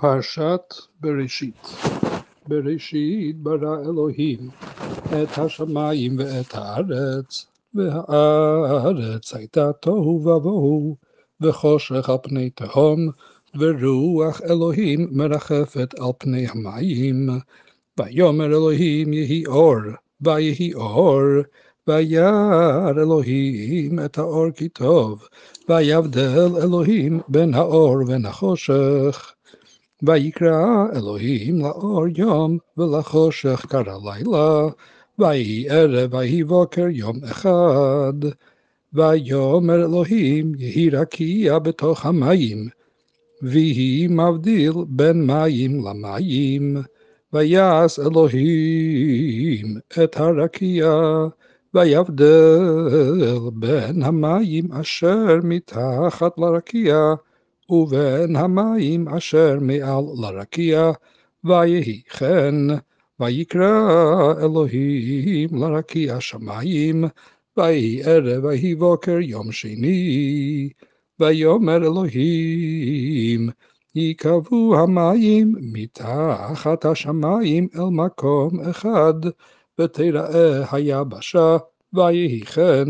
פרשת בראשית בראשית ברא אלוהים את השמיים ואת הארץ, והארץ הייתה תוהו ובוהו, וחושך על פני תהום, ורוח אלוהים מרחפת על פני המים. ויאמר אלוהים יהי אור, ויהי אור, וירא אלוהים את האור כי טוב, ויבדל אלוהים בין האור ובין החושך. ויקרא אלוהים לאור יום, ולחושך קרא לילה, ויהי ערב ויהי בוקר יום אחד. ויאמר אלוהים יהי רקיע בתוך המים, ויהי מבדיל בין מים למים. ויעש אלוהים את הרקיע, ויבדל בין המים אשר מתחת לרקיע, ובין המים אשר מעל לרקיע, ויהי כן, ויקרא אלוהים לרקיע שמיים, ויהי ערב ויהי בוקר יום שני. ויאמר אלוהים, ייקבעו המים מתחת השמיים אל מקום אחד, ותראה היבשה, ויהי כן.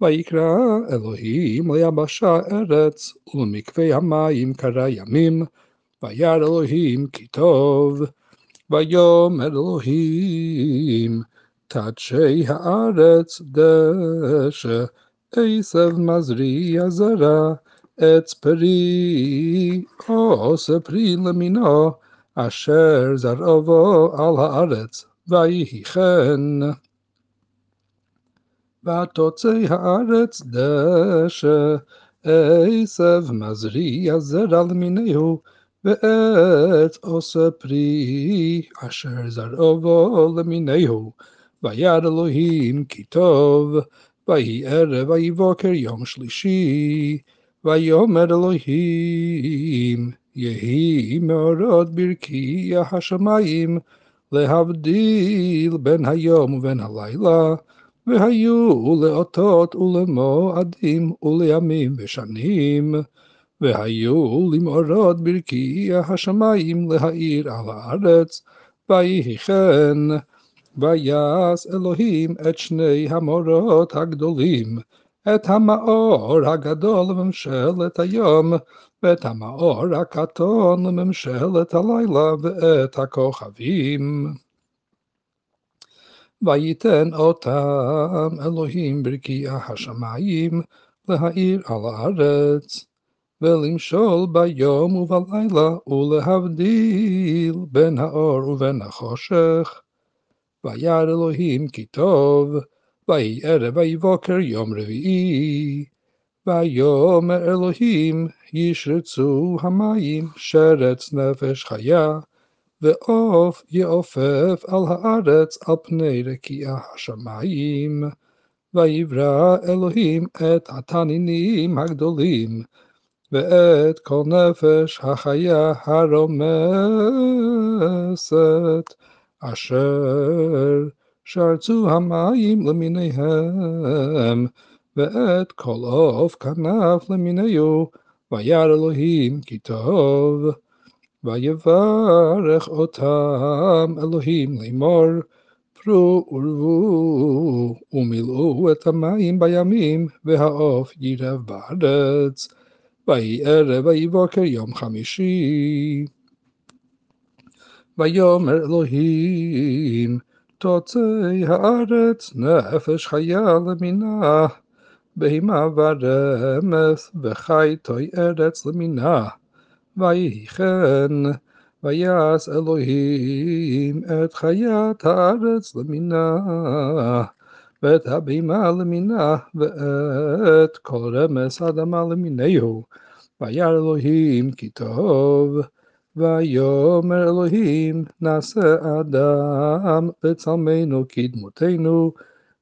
ויקרא אלוהים ליבשה ארץ, ולמקווה המים קרא ימים, וירא אלוהים כי טוב. ויאמר אלוהים, תדשי הארץ דשא, עשב מזריע זרע, עץ פרי עושה פרי למינו, אשר זרעו על הארץ, ויהי כן. ותוצא הארץ דשא, עשב מזריע זרע למיניהו, ועץ עושה פרי, אשר זרעו בו למיניהו. וירא אלוהים כי טוב, ויהי ערב ויהי בוקר יום שלישי. ויאמר אלוהים, יהי מאורות ברקיע השמיים, להבדיל בין היום ובין הלילה, והיו לאותות ולמועדים ולימים ושנים, והיו למאורות ברקיע השמיים להאיר על הארץ, ויהי כן. ויעש אלוהים את שני המאורות הגדולים, את המאור הגדול לממשלת היום, ואת המאור הקטון לממשלת הלילה, ואת הכוכבים. ויתן אותם אלוהים ברקיע השמיים, להאיר על הארץ, ולמשול ביום ובלילה, ולהבדיל בין האור ובין החושך. וירא אלוהים כי טוב, ויהי ערב ויהי בוקר יום רביעי. ויאמר אלוהים, ישרצו המים שרץ נפש חיה, ועוף יעופף על הארץ על פני רקיע השמיים. ויברא אלוהים את התנינים הגדולים, ואת כל נפש החיה הרומסת, אשר שרצו המים למיניהם, ואת כל עוף כנף למיניהו, וירא אלוהים כי טוב. ויברך אותם אלוהים לאמור, פרו ורבו, ומילאו את המים בימים, והעוף יירב בארץ. ויהי ערב ויהי בוקר יום חמישי. ויאמר אלוהים, תוצא הארץ נפש חיה למינה, בהמה ורמס, וחי תוי ארץ למינה. ויהי כן, ויעש אלוהים את חיית הארץ למינה, ואת הבהמה למינה, ואת כל רמס האדמה למיניהו. וירא אלוהים כי טוב. ויאמר אלוהים נעשה אדם בצלמנו כדמותנו,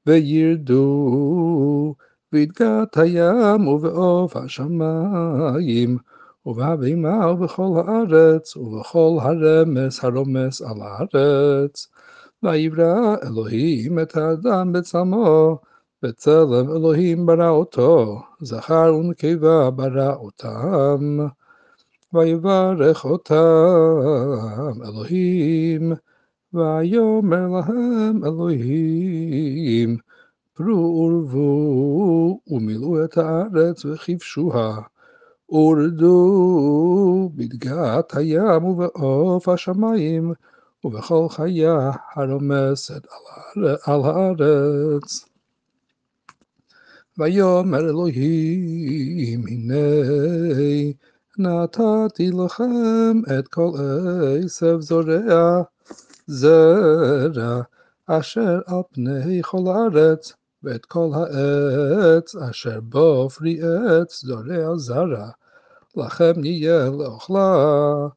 וירדו בדגת הים ובעוף השמיים. ובהבימה ובכל הארץ, ובכל הרמס הרומס על הארץ. ויברא אלוהים את האדם בצלמו, בצלם אלוהים ברא אותו, זכר ונקבה ברא אותם. ויברך אותם אלוהים, ויאמר להם אלוהים, פרו ורבו ומילאו את הארץ וכבשוה. ורדו בדגת הים ובעוף השמיים ובכל חיה הרומסת על הארץ. ויאמר אלוהים הנה נתתי לכם את כל עשב זורע זרע אשר על פני כל הארץ ואת כל העץ אשר בו פרי עץ זורע זרע לכם יהיה לאוכלה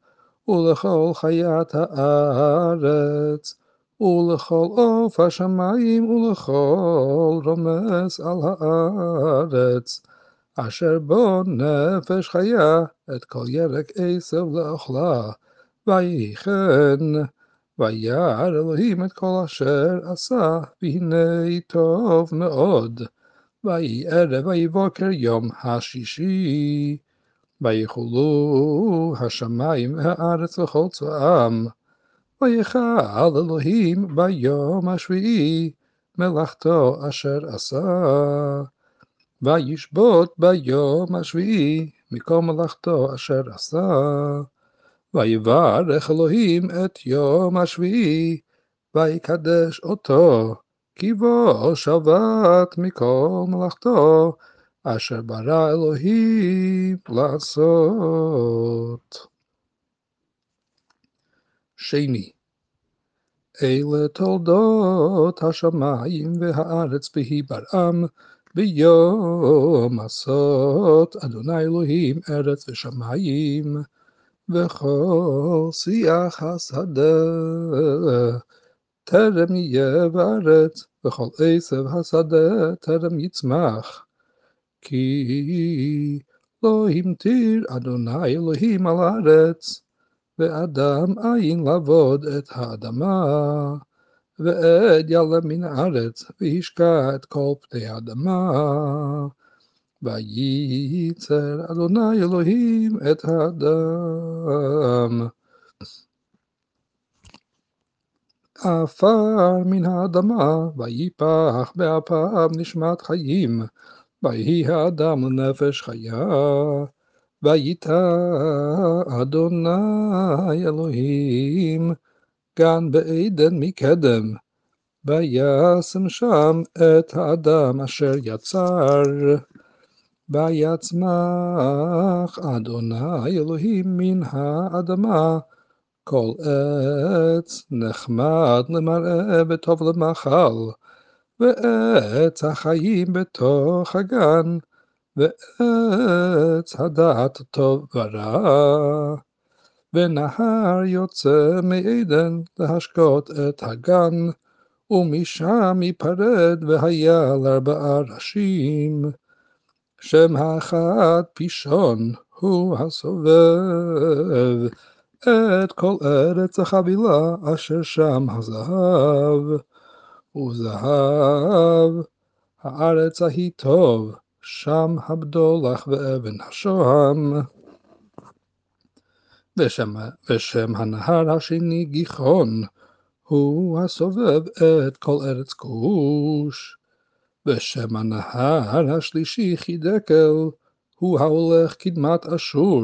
ולכל חיית הארץ ולכל עוף השמיים ולכל רומס על הארץ. אשר בו נפש חיה את כל ירק עשב לאוכלה ויהי כן וירא אלוהים את כל אשר עשה, והנה טוב מאוד. ויהי ערב ויהי בוקר יום השישי. ויכולו השמיים והארץ וכל צבאם. ויכל אלוהים ביום השביעי מלאכתו אשר עשה. וישבות ביום השביעי מכל מלאכתו אשר עשה. ויברך אלוהים את יום השביעי, ויקדש אותו, כי בו שבת מכל מלאכתו, אשר ברא אלוהים לעשות. שני אלה תולדות השמיים והארץ בהי ברעם, ביום עשות אדוני אלוהים ארץ ושמיים. וכל שיח השדה טרם יהיה בארץ, וכל עשב השדה טרם יצמח. כי לא המטיר אדוני אלוהים על הארץ, ואדם אין לעבוד את האדמה, ועד יעלה מן הארץ, והשקע את כל פני האדמה. וייצר אדוני אלוהים את האדם. עפר מן האדמה, ויפח באפיו נשמת חיים, ויהי האדם לנפש חיה, וייטע אדוני אלוהים, גן בעדן מקדם, וישם שם את האדם אשר יצר. ויצמח אדוני אלוהים מן האדמה כל עץ נחמד למראה וטוב למאכל, ועץ החיים בתוך הגן, ועץ הדעת טוב ורע. ונהר יוצא מעדן להשקות את הגן, ומשם ייפרד והיה לארבעה ראשים. שם האחד פישון הוא הסובב את כל ארץ החבילה אשר שם הזהב, וזהב הארץ ההיא טוב, שם הבדולח ואבן השוהם. ושם, ושם הנהר השני גיחון, הוא הסובב את כל ארץ כוש. ושם הנהר השלישי חידקל, הוא ההולך קדמת אשור,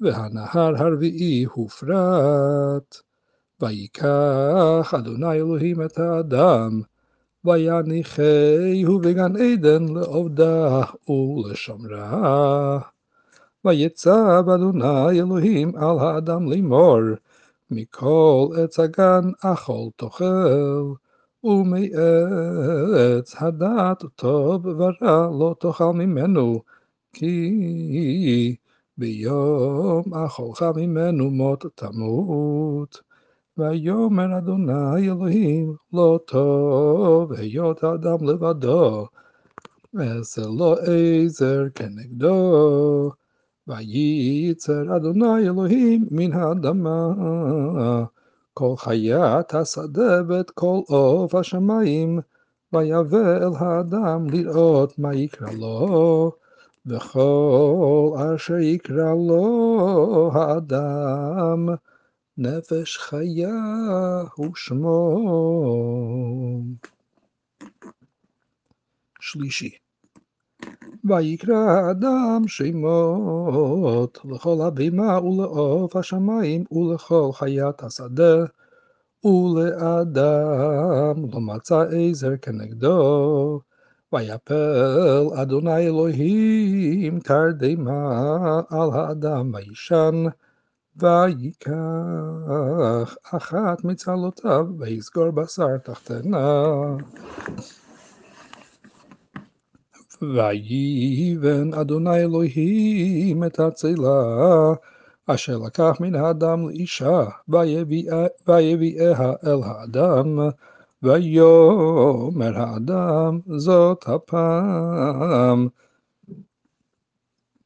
והנהר הרביעי הוא פרת. ויקח אדוני אלוהים את האדם, ויניחהו בגן עדן לעובדה ולשומרה. ויצב אדוני אלוהים על האדם לאמור, מכל עץ הגן אכול תאכל, ומעץ הדעת טוב ורע לא תאכל ממנו, כי ביום אכולך ממנו מות תמות. ויאמר אדוני אלוהים לא טוב היות האדם לבדו, אעשה לו עזר כנגדו. וייצר אדוני אלוהים מן האדמה כל חיית השדה ואת כל עוף השמיים, ויבא אל האדם לראות מה יקרא לו, וכל אשר יקרא לו האדם, נפש חיה הוא שמו. שלישי ויקרא האדם שמות לכל הבימה ולעוף השמיים ולכל חיית השדה. ולאדם לא מצא עזר כנגדו. ויפל אדוני אלוהים תרדמה על האדם וישן ויקח אחת מצלותיו ויסגור בשר תחתנה ויבן אדוני אלוהים את הצילה אשר לקח מן האדם לאישה ויביאה אל האדם ויאמר האדם זאת הפעם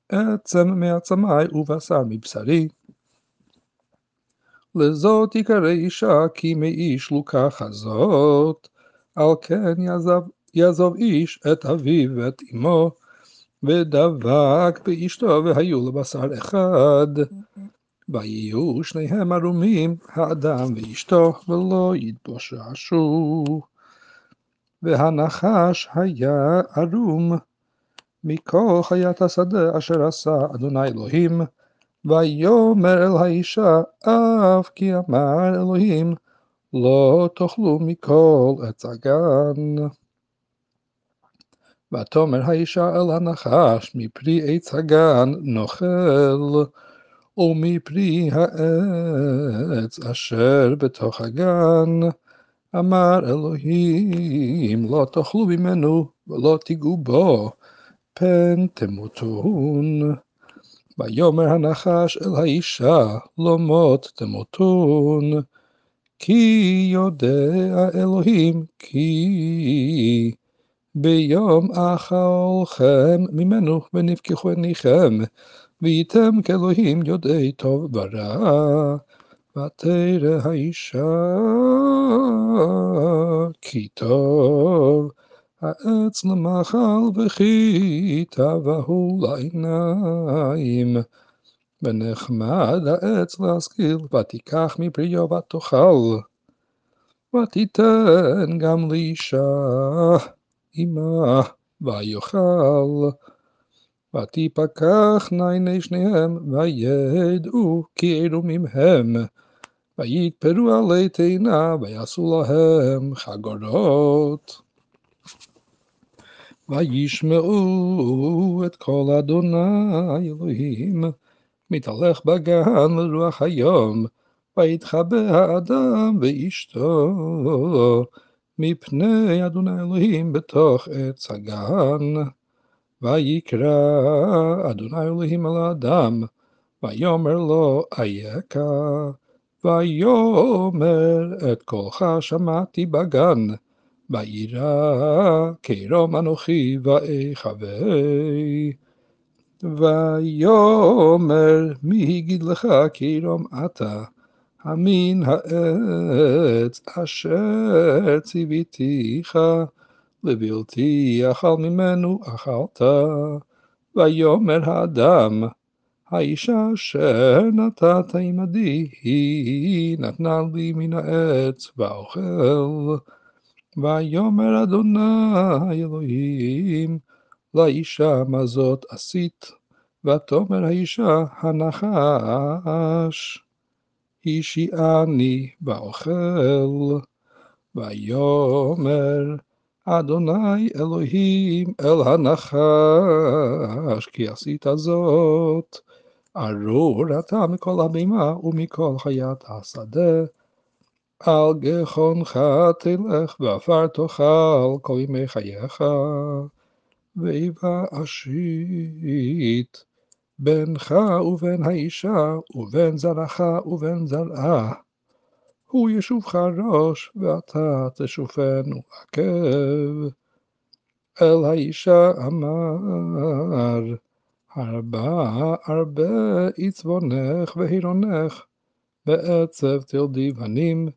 עצם מעצמי ובשר מבשרי לזאת יקרא אישה כי מאיש לוקחה זאת על כן יעזב יעזוב איש את אביו ואת אמו, ודבק באשתו והיו לבשר אחד. ויהיו שניהם ערומים, האדם ואשתו, ולא יתבוששו. והנחש היה ערום מכל חיית השדה אשר עשה אדוני אלוהים, ויאמר אל האישה, אף כי אמר אלוהים, לא תאכלו מכל עץ הגן. ותאמר האישה אל הנחש, מפרי עץ הגן נאכל, ומפרי העץ אשר בתוך הגן. אמר אלוהים, לא תאכלו ממנו ולא תיגעו בו, פן תמותון. ויאמר הנחש אל האישה, לא מות תמותון, כי יודע אלוהים כי ביום אכלכם ממנו ונפקחו עיניכם, וייתם כאלוהים יודעי טוב ורע. ותרא האישה כי טוב העץ למאכל וכי טבעו לעיניים. ונחמד העץ להשכיל, ותיקח מפריו ותאכל. ותיתן גם לאישה עמה ויאכל. ותפקחנה עיני שניהם, וידעו כי ערומים הם. ויתפרו עלי תאנה, ויעשו להם חגורות. וישמעו את קול אדוני אלוהים, מתהלך בגן לרוח היום, ויתחבא האדם ואשתו. מפני אדוני אלוהים בתוך עץ הגן. ויקרא אדוני אלוהים אל האדם, ויאמר לו אייכה, ויאמר את קולך שמעתי בגן, וירא קרום אנוכי ואחווה. ויאמר מי הגיד לך קרום אתה? המין העץ אשר ציוויתיך לבלתי אכל ממנו אכלת. ויאמר האדם האישה אשר נתת עמדי היא נתנה לי מן העץ ואוכל. ויאמר אדוני אלוהים לאישה מה זאת עשית? ותאמר האישה הנחש השיעני באוכל. ויאמר אדוני אלוהים אל הנחש, כי עשית זאת. ארור אתה מכל הבימה ומכל חיית השדה. על גחונך תלך ועפר תאכל כל ימי חייך. ויבאשית בינך ובין האישה, ובין זרעך ובין זרעה. הוא ישובך ראש, ואתה תשופנו עקב. אל האישה אמר, הרבה הרבה עצבונך והירונך, בעצב תלדי בנים,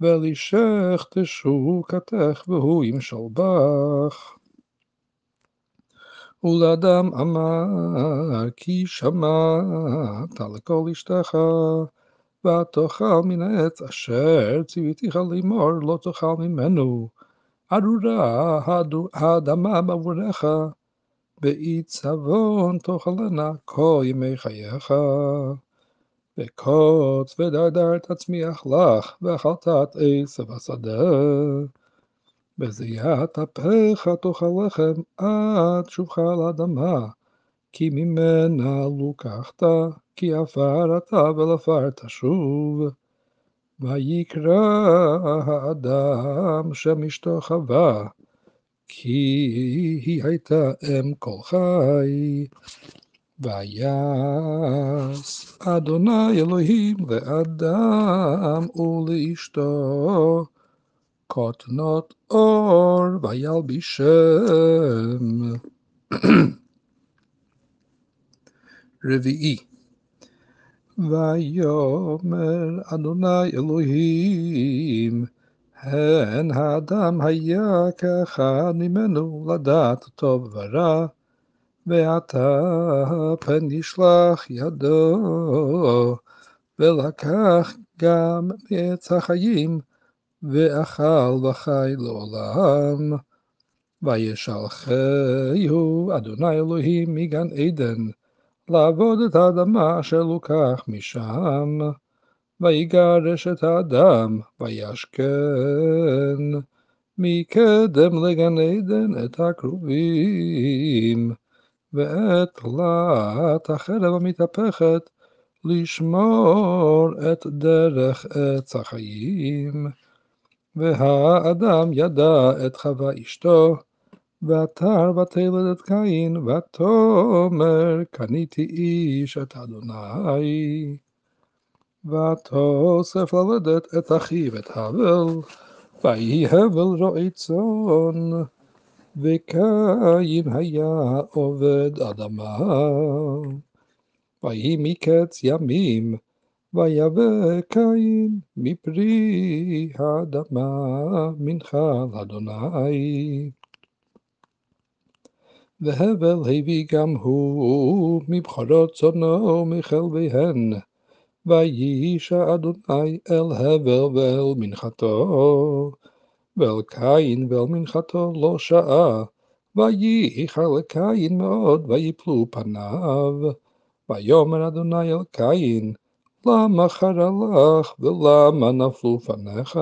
ולישך תשוקתך, והוא ימשול בך. ולאדם אמר כי שמעת לכל אשתך ותאכל מן העץ אשר ציוויתיך לאמור לא תאכל ממנו ארורה האדמה בעבורך באי צבון תאכלנה כל ימי חייך וקוץ ודרדרת תצמיח לך ואכלת את עשב השדה בזיעת אפיך תאכל לחם עד שובך על האדמה כי ממנה לוקחת כי עפר אתה ולעפר תשוב ויקרא האדם שם אשתו חווה כי היא הייתה אם כל חי. ויעש אדוני אלוהים לאדם ולאשתו כותנות אור וילבישם. רביעי ויאמר אדוני אלוהים הן האדם היה כאחד ממנו לדעת טוב ורע ועתה פן ישלח ידו ולקח גם מעץ החיים ואכל וחי לעולם. וישלחהו אדוני אלוהים מגן עדן לעבוד את האדמה אשר לוקח משם. ויגרש את האדם וישכן מקדם לגן עדן את הכרובים ואת תלת החרב המתהפכת לשמור את דרך עץ החיים. והאדם ידע את חווה אשתו, ועתר ותלד את קין, ותאמר קניתי איש את אדוני. ותוסף ללדת את אחיו את הבל, ויהי הבל רועי צאן, וקין היה עובד אדמה. ויהי מקץ ימים, ויבא קין מפרי האדמה מנחה לאדוני. והבל הביא גם הוא מבחרות צאנו מחלביהן. וישע אדוני אל הבל ואל מנחתו, ואל קין ואל מנחתו לא שעה, וייחר לקין מאוד, ויפלו פניו. ויאמר אדוני אל קין, למה חרה לך ולמה נפלו פניך?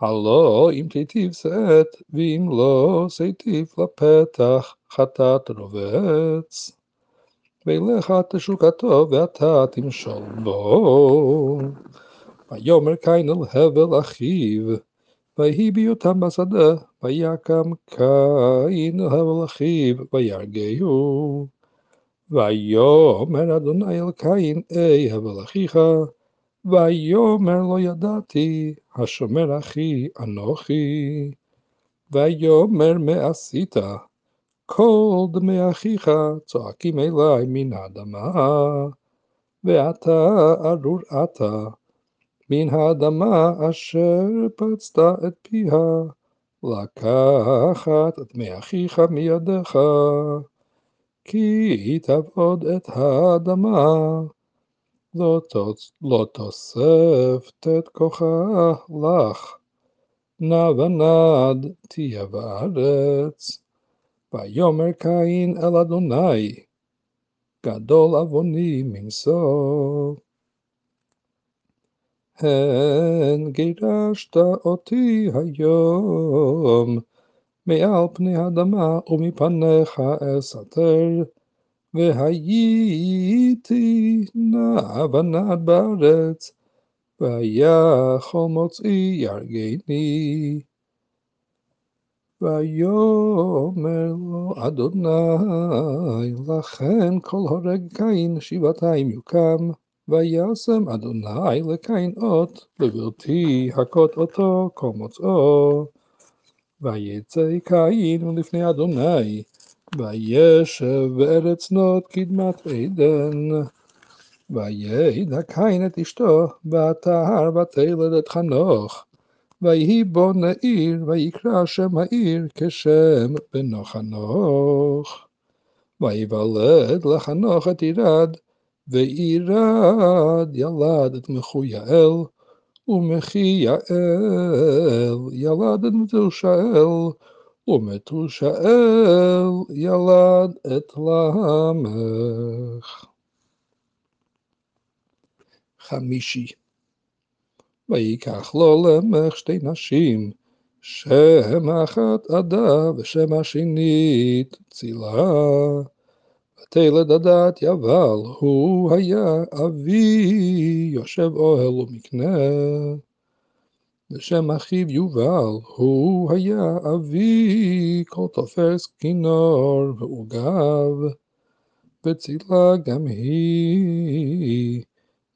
הלא אם תיטיב שאת, ואם לא שתיב לפתח חטאת רובץ. ולך תשוקתו ואתה תמשול בו. ויאמר קין אל הבל אחיו, ויהי בהיותם בשדה, ויקם קין אל הבל אחיו, ויהרגהו. ויאמר אדוני אל קין, אי הבל אחיך, ויאמר לא ידעתי, השומר אחי אנוכי. ויאמר מה עשית? כל דמי אחיך צועקים אלי מן האדמה, ואתה ארור אתה מן האדמה אשר פצת את פיה, לקחת את דמי אחיך מידיך. כי תעבוד את האדמה, לא, לא תוספת את כוחה לך, נע ונד תהיה בארץ. ויאמר קין אל אדוני, גדול עווני מנשוא. הן גירשת אותי היום, מעל פני האדמה ומפניך אסתר, והייתי נע ונד בארץ, והיה כל מוצאי ירגני. ויאמר לו אדוני, לכן כל הורג קין שבעתיים יוקם, וישם אדוני לקין אות, לבלתי הכות אותו כל מוצאו. ויצא קין לפני אדוני, וישב בארץ נוט קדמת עדן. וידע קין את אשתו, ותהר ותלד את חנוך, ויהי בו נעיר, ויקרא שם העיר כשם בנו חנוך. ויוולד לחנוך את ירד, וירד ילד את מחויאל, ומחיאל ילד את מתושאל, ומתושאל ילד את למך. חמישי ויקח לו למך שתי נשים, שם אחת עדה ושם השנית צילה. ותלד עדת יבל, הוא היה אבי, יושב אוהל ומקנה. ושם אחיו יובל, הוא היה אבי, כל תופס כינור ועוגב. וצילה גם היא.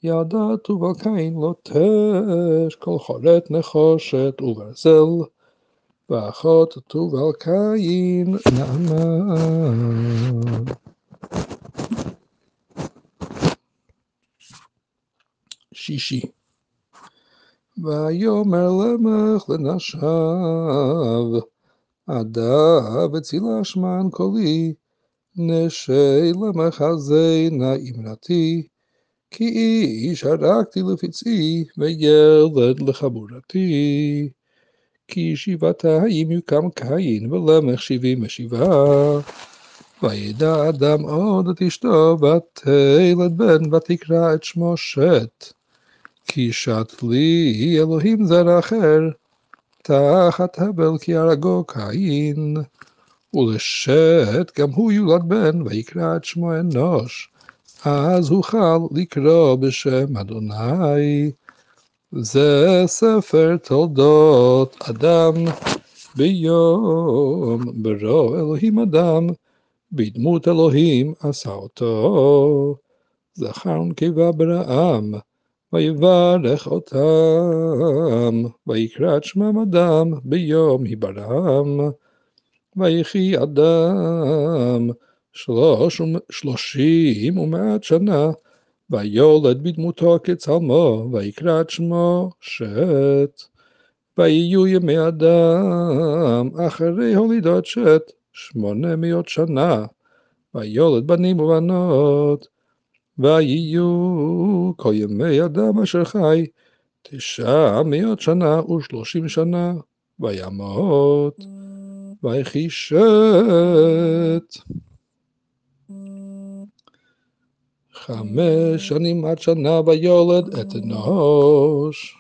ידע תובל קין לוטש, כל חורת נחושת וברזל, ואחות תובל קין נעמה. שישי ויאמר למך לנשיו, עדה וצילה שמן קולי, נשי למך הזה נא אמרתי, כי איש הרגתי לפצעי, וילד לחבורתי. כי שבעתיים יוקם קין, ולמך שבעים ושבעה. וידע אדם עוד את אשתו, ותלד בן, ותקרא את שמו שת. כי שת לי אלוהים זר אחר, תחת הבל כי הרגו קין. ולשת גם הוא יולד בן, ויקרא את שמו אנוש. אז אוכל לקרוא בשם אדוני. זה ספר תולדות אדם ביום ברוא אלוהים אדם, בדמות אלוהים עשה אותו. זכר ונקבה ברעם, ויברך אותם, ויקרא את שמם אדם ביום היברם. ויחי אדם שלוש, שלושים ומעט שנה, ויולד בדמותו כצלמו, ויקרא את שמו שת. ויהיו ימי אדם אחרי הולידות שת, שמונה מאות שנה, ויולד בנים ובנות. ויהיו כל ימי אדם אשר חי, תשע מאות שנה ושלושים שנה, וימות, ויחי שת. חמש שנים עד שנה ויולד את אנוש.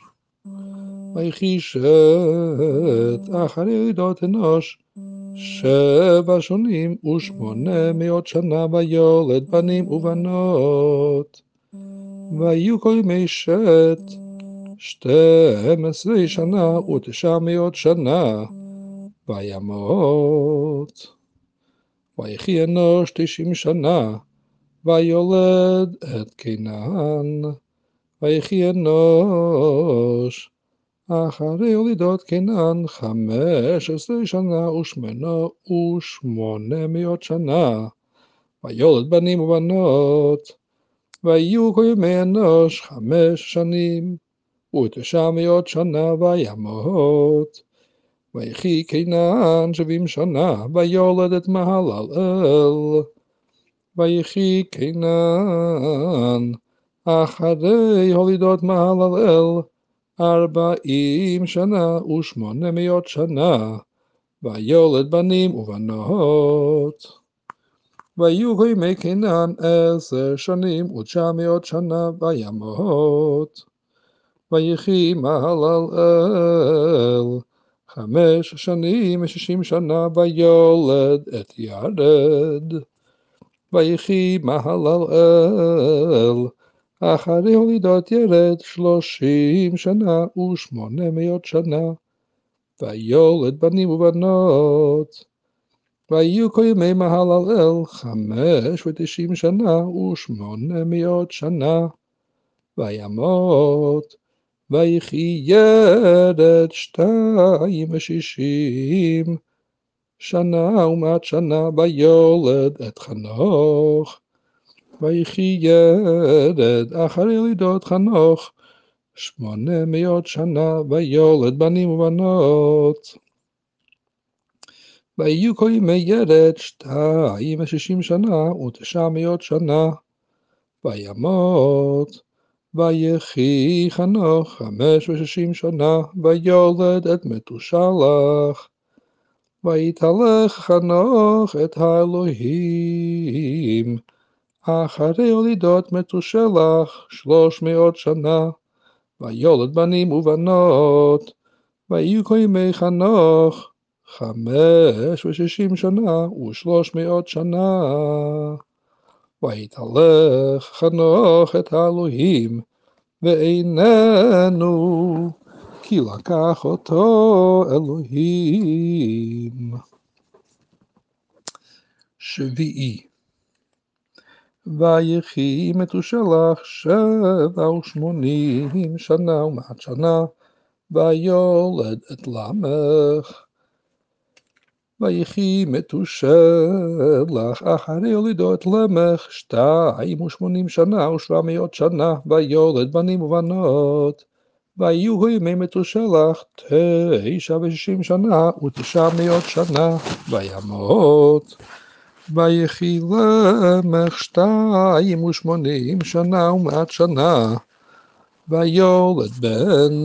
ויחי שת אחרי לידות אנוש, שבע שנים ושמונה מאות שנה ויולד בנים ובנות. ויהיו כל ימי שת שתים עשרה שנה ותשע מאות שנה, וימות. ויחי אנוש תשעים שנה, ויולד את קינן, ויחי אנוש. אחרי יולידות קינן חמש עשרה שנה ושמונה ושמונה מאות שנה, ויולד בנים ובנות, ויהיו כל ימי אנוש חמש שנים ותשע מאות שנה וימות. ויחי קינן שבעים שנה, ויולד את מהללאל. ויחי קינן, אחרי הולידות מהללאל, ארבעים שנה ושמונה מאות שנה, ויולד בנים ובנות. ויהיו ימי קינן עשר שנים ותשע מאות שנה, וימות. ויחי מהללאל, חמש שנים ושישים שנה, ויולד את ירד. ויחי מהללאל, אחרי הולידות ירד שלושים שנה ושמונה מאות שנה, ויולד בנים ובנות. ויהיו כל ימי מהללאל חמש ותשעים שנה ושמונה מאות שנה, וימות. ויחי ירד שתיים ושישים שנה ומעט שנה ויולד את חנוך. ויחי ירד אחרי לידות חנוך שמונה מאות שנה, ויולד בנים ובנות. ויהיו כה ימי ירד שתיים ושישים שנה ותשע מאות שנה. וימות, ויחי חנוך חמש ושישים שנה, ויולד את מתושלח. ויתהלך חנוך את האלוהים, אחרי הולידות מתושלח שלוש מאות שנה, ויולד בנים ובנות, ויהיו כה ימי חנוך חמש ושישים שנה ושלוש מאות שנה. ויתהלך חנוך את האלוהים, ואיננו, כי לקח אותו אלוהים. שביעי ויחי מתושלח שבע ושמונים שנה ומעט שנה, ויולד את למך. ויחי מתושלח אחרי הולידו את למך שתיים ושמונים שנה ושבע מאות שנה, ויולד בנים ובנות. ויהיו ימי מתושלח תשע ושישים שנה ותשע מאות שנה, וימות. ויחי למך שתיים ושמונים שנה ומעט שנה, ויולד בן,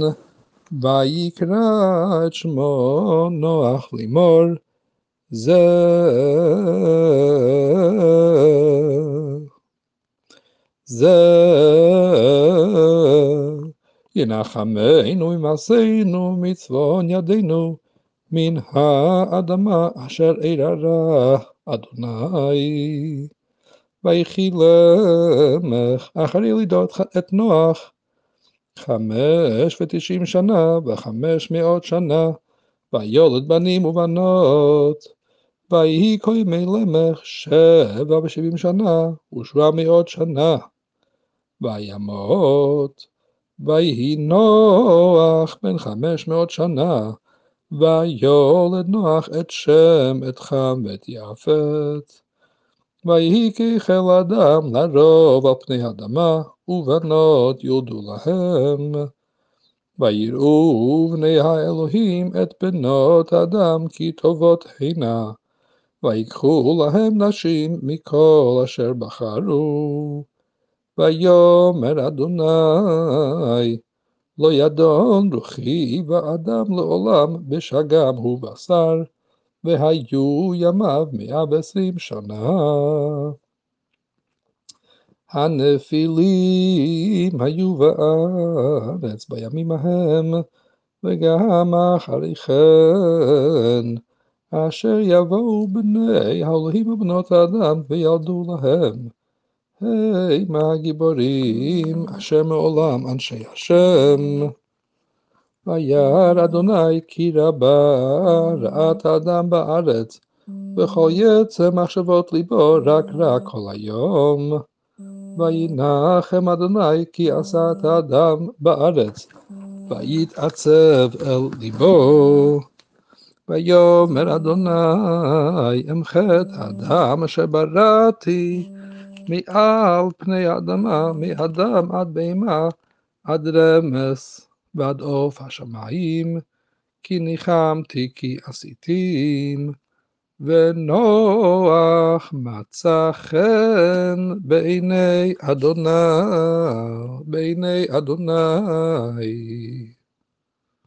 ויקרא את שמו נוח לאמור, זה זה. ינחמנו ממעשינו מצפון ידינו מן האדמה אשר אררה אדוני. ויחי למך אחרי לידות את נוח חמש ותשעים שנה וחמש מאות שנה ויולד בנים ובנות. ויהי כה ימי למך שבע ושבעים שנה ושבע מאות שנה. וימות. ויהי נוח בן חמש מאות שנה, ויולד נוח את שם, את חם ואת יפת. ויהי כי חיל אדם לרוב על פני אדמה, ובנות יולדו להם. ויראו בני האלוהים את בנות אדם כי טובות הנה, ויקחו להם נשים מכל אשר בחרו. ויאמר אדוני, לא ידון רוחי באדם לעולם, בשגם ובשר, והיו ימיו מאה ועשרים שנה. הנפילים היו בארץ בימים ההם, וגם אחרי כן, אשר יבואו בני האלוהים ובנות האדם וילדו להם. המה הגיבורים אשר מעולם אנשי השם. וירא אדוני כי רבה רעת האדם בארץ, וכל יצא מחשבות ליבו רק רע כל היום. וינחם אדוני כי עשה את האדם בארץ, ויתעצב אל ליבו. ויאמר אדוני אמחה את האדם אשר בראתי מעל פני האדמה, מאדם עד בהמה, עד רמס ועד עוף השמיים, כי ניחמתי כי עשיתים. ונוח מצא חן בעיני אדוני, בעיני אדוני.